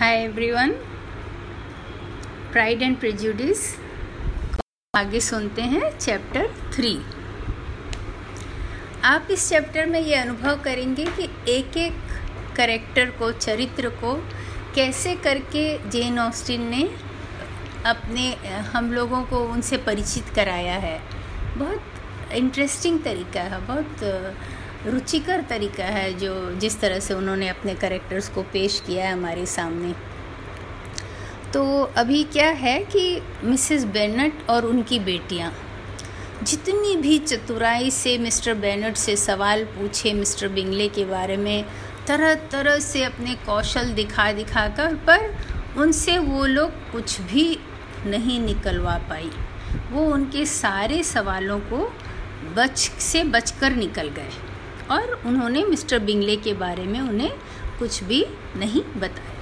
Hi everyone pride and prejudice आगे सुनते हैं चैप्टर थ्री आप इस चैप्टर में ये अनुभव करेंगे कि एक एक करेक्टर को, चरित्र को कैसे करके जेन ऑस्टिन ने अपने, हम लोगों को उनसे परिचित कराया है। बहुत इंटरेस्टिंग तरीका है, बहुत रुचिकर तरीका है जो जिस तरह से उन्होंने अपने करेक्टर्स को पेश किया है हमारे सामने। तो अभी क्या है कि मिसेस बेनट और उनकी बेटियाँ, जितनी भी चतुराई से मिस्टर बेनट से सवाल पूछे मिस्टर बिंगले के बारे में तरह तरह से अपने कौशल दिखा दिखा कर पर उनसे वो लोग कुछ भी नहीं निकलवा पाई। वो उनके सारे सवालों को बच, से बचकर निकल गए। और उन्होंने मिस्टर बिंगले के बारे में उन्हें कुछ भी नहीं बताया।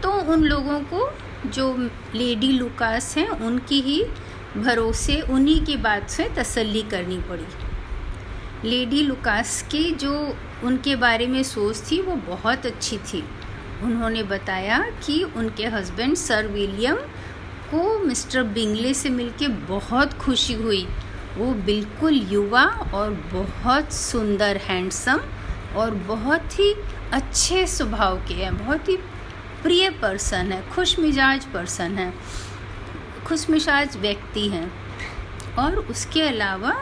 तो उन लोगों को जो लेडी लुकास हैं, उनकी ही भरोसे, उन्हीं की बात से तसल्ली करनी पड़ी। लेडी लुकास की जो उनके बारे में सोच थी, वो बहुत अच्छी थी। उन्होंने बताया कि उनके हस्बैंड सर विलियम को मिस्टर बिंगले से मिलके बहुत खुशी हुई। वो बिल्कुल युवा और बहुत सुंदर हैंडसम और बहुत ही अच्छे स्वभाव के हैं। बहुत ही प्रिय पर्सन है खुश मिजाज पर्सन है खुश मिजाज व्यक्ति हैं। और उसके अलावा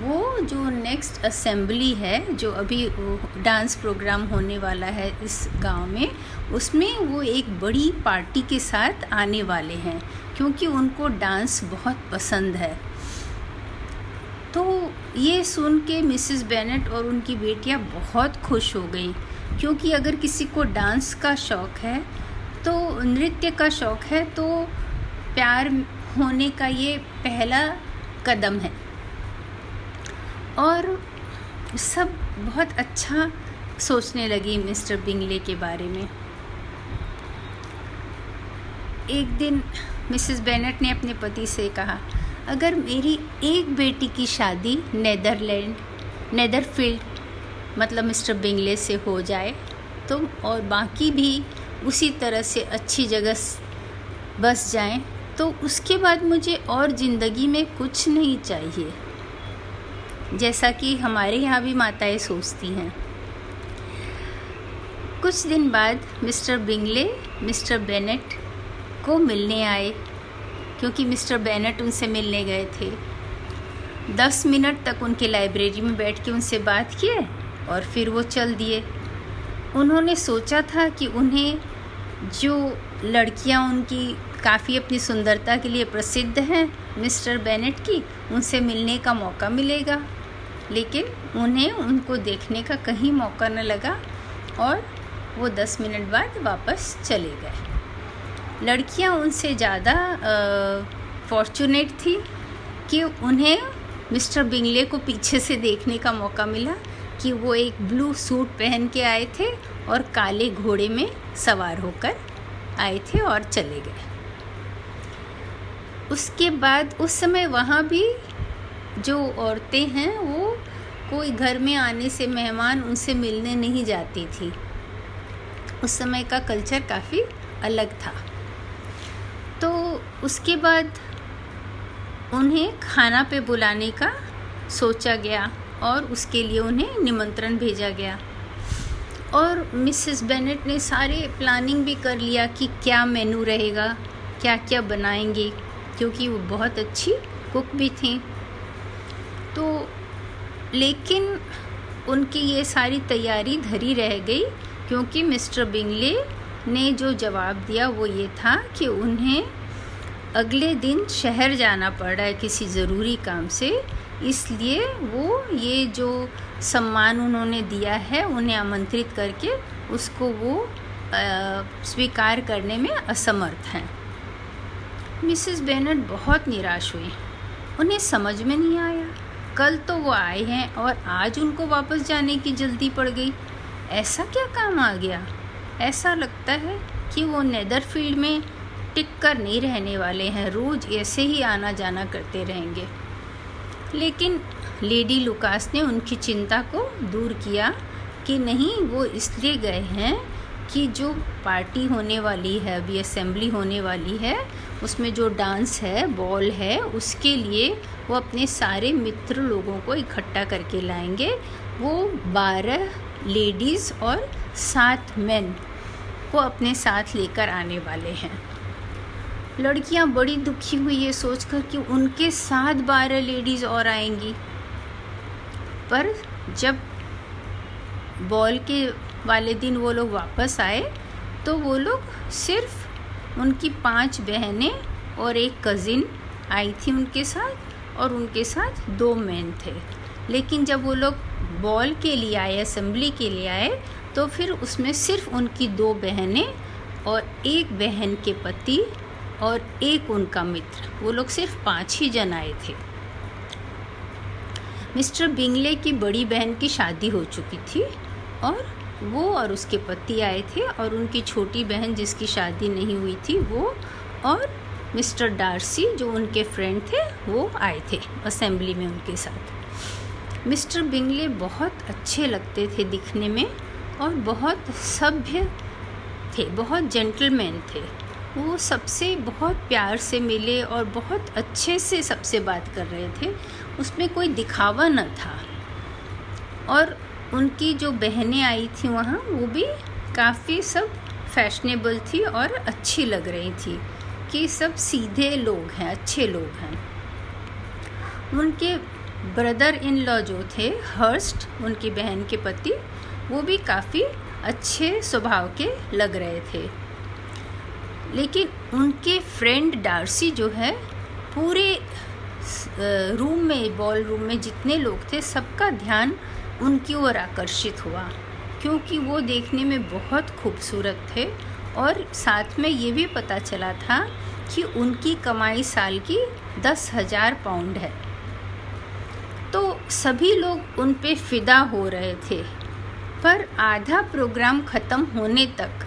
वो जो नेक्स्ट असेंबली है, जो अभी डांस प्रोग्राम होने वाला है इस गाँव में, उसमें वो एक बड़ी पार्टी के साथ आने वाले हैं, क्योंकि उनको डांस बहुत पसंद है। तो ये सुन के मिसिस बेनेट और उनकी बेटियाँ बहुत खुश हो गई। क्योंकि अगर किसी को डांस का शौक़ है तो नृत्य का शौक़ है तो प्यार होने का ये पहला कदम है। और सब बहुत अच्छा सोचने लगी मिस्टर बिंगले के बारे में। एक दिन मिसिस बेनेट ने अपने पति से कहा अगर मेरी एक बेटी की शादी नेदरलैंड, नेदरफील्ड मतलब मिस्टर बिंगले से हो जाए तो और बाकी भी उसी तरह से अच्छी जगह बस जाएँ तो उसके बाद मुझे और ज़िंदगी में कुछ नहीं चाहिए। जैसा कि हमारे यहाँ भी माताएँ सोचती हैं। कुछ दिन बाद मिस्टर बिंगले, मिस्टर बेनेट को मिलने आए। क्योंकि मिस्टर बेनेट उनसे मिलने गए थे। दस मिनट तक उनके लाइब्रेरी में बैठ के उनसे बात किए और फिर वो चल दिए। उन्होंने सोचा था कि उन्हें जो लड़कियाँ उनकी काफ़ी अपनी सुंदरता के लिए प्रसिद्ध हैं, मिस्टर बेनेट की, उनसे मिलने का मौका मिलेगा। लेकिन उन्हें उनको देखने का कहीं मौका न लगा और वो दस मिनट बाद वापस चले गए। लड़कियाँ उनसे ज़्यादा फॉर्चुनेट थी कि उन्हें मिस्टर बिंगले को पीछे से देखने का मौका मिला कि वो एक ब्लू सूट पहन के आए थे और काले घोड़े में सवार होकर आए थे और चले गए। उसके बाद उस समय वहाँ भी जो औरतें हैं, वो कोई घर में आने से मेहमान उनसे मिलने नहीं जाती थी। उस समय का कल्चर काफ़ी अलग था। उसके बाद उन्हें खाना पे बुलाने का सोचा गया और उसके लिए उन्हें निमंत्रण भेजा गया। और मिसेस बेनेट ने सारे प्लानिंग भी कर लिया कि क्या मेनू रहेगा क्या क्या बनाएँगे, क्योंकि वो बहुत अच्छी कुक भी थी। तो लेकिन उनकी ये सारी तैयारी धरी रह गई, क्योंकि मिस्टर बिंगले ने जो जवाब दिया वो ये था कि उन्हें अगले दिन शहर जाना पड़ रहा है किसी ज़रूरी काम से, इसलिए वो ये जो सम्मान उन्होंने दिया है, उन्हें आमंत्रित करके उसको वो स्वीकार करने में असमर्थ हैं। मिसेस बेनट बहुत निराश हुई। उन्हें समझ में नहीं आया। कल तो वो आए हैं और आज उनको वापस जाने की जल्दी पड़ गई। ऐसा क्या काम आ गया? ऐसा लगता है कि वो नेदरफील्ड में टिक कर नहीं रहने वाले हैं। रोज़ ऐसे ही आना जाना करते रहेंगे। लेकिन लेडी लुकास ने उनकी चिंता को दूर किया कि नहीं, वो इसलिए गए हैं कि जो पार्टी होने वाली है, अभी असेंबली होने वाली है, उसमें जो डांस है, बॉल है, उसके लिए वो अपने सारे मित्र लोगों को इकट्ठा करके लाएँगे। वो बारह लेडीज़ और सात मेन को अपने साथ लेकर आने वाले हैं। लड़कियाँ बड़ी दुखी हुई ये सोचकर कि उनके साथ बारह लेडीज़ और आएँगी। पर जब बॉल के वाले दिन वो लोग वापस आए तो वो लोग सिर्फ़ उनकी पाँच बहनें और एक कज़िन आई थी उनके साथ और उनके साथ दो मैन थे। लेकिन जब वो लोग बॉल के लिए आए असम्बली के लिए आए तो फिर उसमें सिर्फ़ उनकी दो बहनें और एक बहन के पति और एक उनका मित्र। वो लोग सिर्फ़ पाँच ही जन आए थे। मिस्टर बिंगले की बड़ी बहन की शादी हो चुकी थी और वो और उसके पति आए थे और उनकी छोटी बहन जिसकी शादी नहीं हुई थी, वो और मिस्टर डार्सी जो उनके फ्रेंड थे, वो आए थे असेंबली में उनके साथ। मिस्टर बिंगले बहुत अच्छे लगते थे दिखने में और बहुत सभ्य थे, बहुत जेंटलमैन थे। वो सबसे बहुत प्यार से मिले और बहुत अच्छे से सबसे बात कर रहे थे। उसमें कोई दिखावा न था। और उनकी जो बहनें आई थी वहाँ, वो भी काफ़ी सब फैशनेबल थी और अच्छी लग रही थी कि सब सीधे लोग हैं, अच्छे लोग हैं। उनके ब्रदर इन लॉ जो थे हर्स्ट उनकी बहन के पति, वो भी काफ़ी अच्छे स्वभाव के लग रहे थे। लेकिन उनके फ्रेंड डार्सी जो है, पूरे रूम में बॉल रूम में जितने लोग थे, सबका ध्यान उनकी ओर आकर्षित हुआ। क्योंकि वो देखने में बहुत खूबसूरत थे और साथ में ये भी पता चला था कि उनकी कमाई साल की दस हज़ार पाउंड है। तो सभी लोग उन पे फिदा हो रहे थे। पर आधा प्रोग्राम ख़त्म होने तक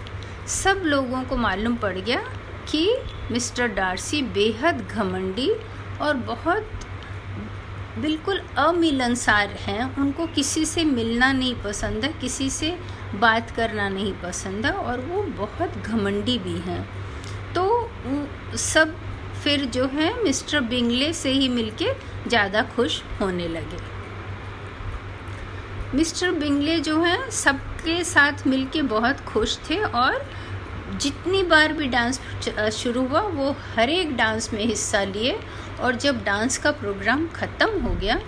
सब लोगों को मालूम पड़ गया कि मिस्टर डार्सी बेहद घमंडी और बहुत बिल्कुल अमिलनसार हैं। उनको किसी से मिलना नहीं पसंद है, किसी से बात करना नहीं पसंद है और वो बहुत घमंडी भी हैं। तो सब फिर जो है मिस्टर बिंगले से ही मिलके ज़्यादा खुश होने लगे। मिस्टर बिंगले जो हैं, सबके साथ मिलके बहुत खुश थे और जितनी बार भी डांस शुरू हुआ, वो हर एक डांस में हिस्सा लिए और जब डांस का प्रोग्राम ख़त्म हो गया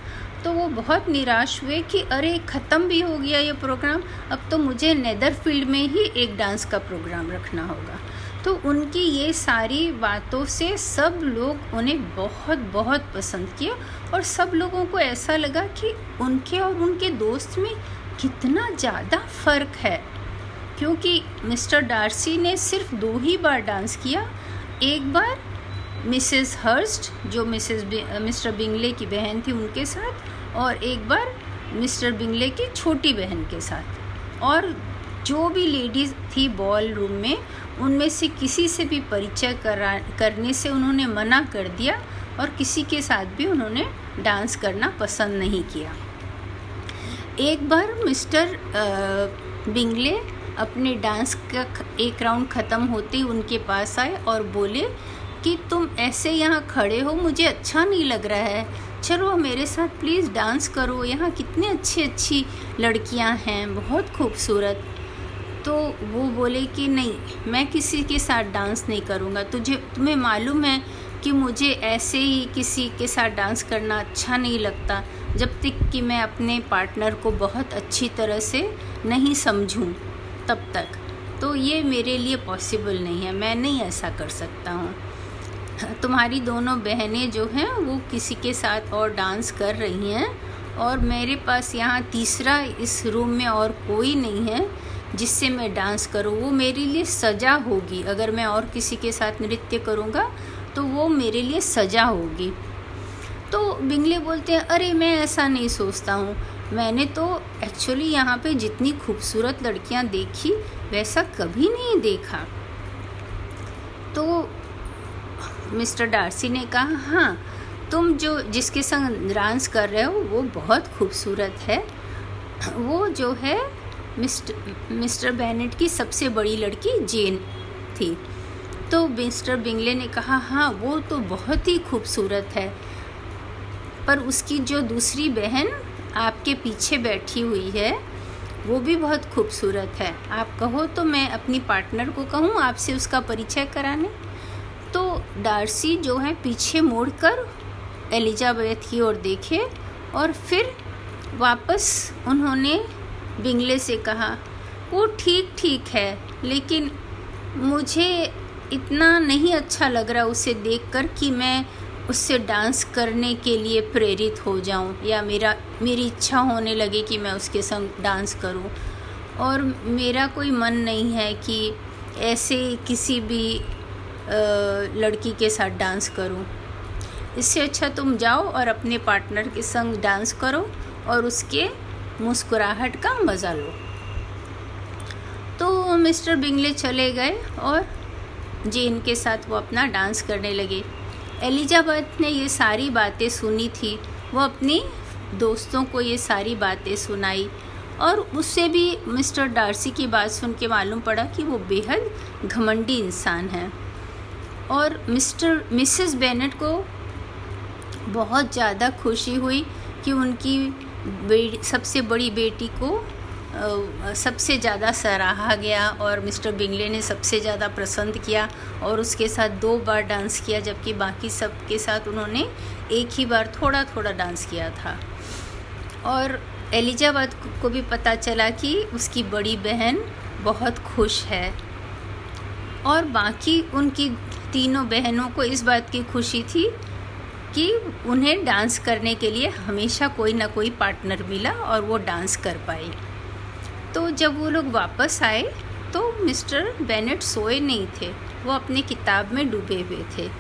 तो वो बहुत निराश हुए कि अरे, ख़त्म भी हो गया ये प्रोग्राम, अब तो मुझे नेदरफील्ड में ही एक डांस का प्रोग्राम रखना होगा। तो उनकी ये सारी बातों से सब लोग उन्हें बहुत बहुत पसंद किया और सब लोगों को ऐसा लगा कि उनके और उनके दोस्त में कितना ज़्यादा फ़र्क है। क्योंकि मिस्टर डार्सी ने सिर्फ़ दो ही बार डांस किया। एक बार मिसेस हर्स्ट, जो मिसेस मिस्टर बिंगले की बहन थी उनके साथ, और एक बार मिस्टर बिंगले की छोटी बहन के साथ। और जो भी लेडीज़ थी बॉल रूम में, उनमें से किसी से भी परिचय करा, करने से उन्होंने मना कर दिया, और किसी के साथ भी उन्होंने डांस करना पसंद नहीं किया। एक बार मिस्टर बिंगले अपने डांस का एक राउंड ख़त्म होते ही उनके पास आए और बोले कि तुम ऐसे यहाँ खड़े हो, मुझे अच्छा नहीं लग रहा है। चलो मेरे साथ प्लीज़ डांस करो, यहाँ कितनी अच्छी अच्छी लड़कियाँ हैं, बहुत खूबसूरत। तो वो बोले कि नहीं, मैं किसी के साथ डांस नहीं करूँगा। तुझे, तुम्हें मालूम है कि मुझे ऐसे ही किसी के साथ डांस करना अच्छा नहीं लगता, जब तक कि मैं अपने पार्टनर को बहुत अच्छी तरह से नहीं समझूं। तब तक। तो ये मेरे लिए पॉसिबल नहीं है। मैं नहीं ऐसा कर सकता हूँ। तुम्हारी दोनों बहनें जो हैं, वो किसी के साथ और डांस कर रही हैं और मेरे पास यहाँ तीसरा इस रूम में और कोई नहीं है जिससे मैं डांस करूँ। वो मेरे लिए सज़ा होगी। अगर मैं और किसी के साथ नृत्य करूँगा तो वो मेरे लिए सज़ा होगी। तो बिंगले बोलते हैं, अरे, मैं ऐसा नहीं सोचता हूँ। मैंने तो एक्चुअली यहाँ पे जितनी खूबसूरत लड़कियाँ देखी, वैसा कभी नहीं देखा। तो मिस्टर डार्सी ने कहा हाँ तुम जो जिसके संग डांस कर रहे हो, वो बहुत खूबसूरत है। वो जो है मिस्टर मिस्टर बैनेट की सबसे बड़ी लड़की जेन थी। तो मिस्टर बिंगले ने कहा हाँ वो तो बहुत ही खूबसूरत है। पर उसकी जो दूसरी बहन आपके पीछे बैठी हुई है, वो भी बहुत खूबसूरत है। आप कहो तो मैं अपनी पार्टनर को कहूँ आपसे उसका परिचय कराने? तो डार्सी जो है, पीछे मुड़कर एलिजाबेथ की ओर देखे और फिर वापस उन्होंने बिंगले से कहा, वो ठीक ठीक है, लेकिन मुझे इतना नहीं अच्छा लग रहा उसे देखकर कि मैं उससे डांस करने के लिए प्रेरित हो जाऊँ, या मेरा, मेरी इच्छा होने लगे कि मैं उसके संग डांस करूँ। और मेरा कोई मन नहीं है कि ऐसे किसी भी लड़की के साथ डांस करूँ। इससे अच्छा तुम जाओ और अपने पार्टनर के संग डांस करो और उसके मुस्कुराहट का मज़ा लो। तो मिस्टर बिंगले चले गए और जेन के साथ वो अपना डांस करने लगे। एलिजाबेथ ने ये सारी बातें सुनी थी। वो अपनी दोस्तों को ये सारी बातें सुनाई और उससे भी मिस्टर डार्सी की बात सुन के मालूम पड़ा कि वो बेहद घमंडी इंसान है। और मिस्टर, मिसेस बेनेट को बहुत ज़्यादा खुशी हुई कि उनकी सबसे बड़ी बेटी को सबसे ज़्यादा सराहा गया और मिस्टर बिंगले ने सबसे ज़्यादा पसंद किया और उसके साथ दो बार डांस किया, जबकि बाकी सब के साथ उन्होंने एक ही बार थोड़ा थोड़ा डांस किया था। और एलिजाबाद को भी पता चला कि उसकी बड़ी बहन बहुत खुश है और बाकी उनकी तीनों बहनों को इस बात की खुशी थी कि उन्हें डांस करने के लिए हमेशा कोई ना कोई पार्टनर मिला और वो डांस कर पाई। तो जब वो लोग वापस आए तो मिस्टर बेनेट सोए नहीं थे। वो अपनी किताब में डूबे हुए थे।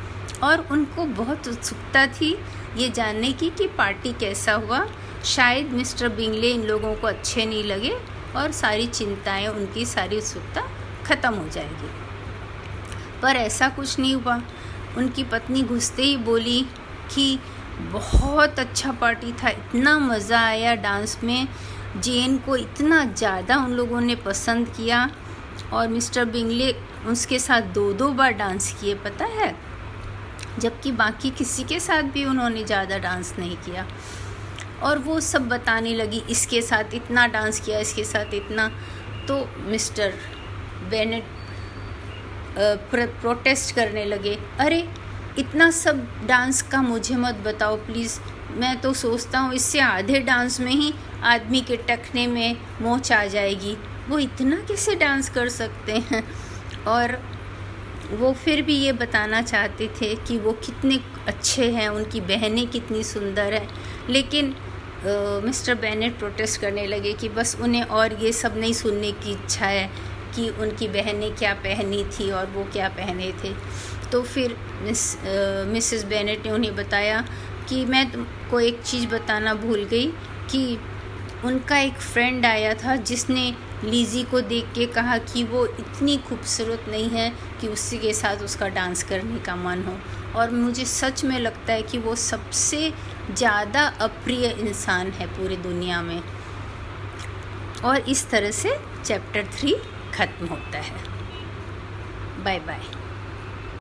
और उनको बहुत उत्सुकता थी ये जानने की कि पार्टी कैसा हुआ। शायद मिस्टर बिंगले इन लोगों को अच्छे नहीं लगे और सारी चिंताएँ उनकी, सारी उत्सुकता ख़त्म हो जाएगी। पर ऐसा कुछ नहीं हुआ। उनकी पत्नी घुसते ही बोली कि, बहुत अच्छा पार्टी था, इतना मज़ा आया डांस में। जेन को इतना ज़्यादा उन लोगों ने पसंद किया और मिस्टर बिंगले उसके साथ दो दो बार डांस किए, पता है? जबकि बाकी किसी के साथ भी उन्होंने ज़्यादा डांस नहीं किया। और वो सब बताने लगी, इसके साथ इतना डांस किया, इसके साथ इतना। तो मिस्टर बेनेट प्रोटेस्ट करने लगे, अरे, इतना सब डांस का मुझे मत बताओ, प्लीज़। मैं तो सोचता हूँ इससे आधे डांस में ही आदमी के टखने में मोच आ जाएगी। वो इतना कैसे डांस कर सकते हैं? और वो फिर भी ये बताना चाहते थे कि वो कितने अच्छे हैं, उनकी बहनें कितनी सुंदर हैं। लेकिन मिस्टर बेनेट प्रोटेस्ट करने लगे कि बस उन्हें और ये सब नहीं सुनने की इच्छा है कि उनकी बहनें क्या पहनी थी और वो क्या पहने थे। तो फिर मिस मिसेस बेनेट ने उन्हें बताया कि मैं तुमको एक चीज़ बताना भूल गई कि उनका एक फ्रेंड आया था जिसने लीजी को देख के कहा कि वो इतनी खूबसूरत नहीं है कि उसी के साथ उसका डांस करने का मन हो। और मुझे सच में लगता है कि वो सबसे ज़्यादा अप्रिय इंसान है पूरी दुनिया में। और इस तरह से चैप्टर थ्री ख़त्म होता है। Bye bye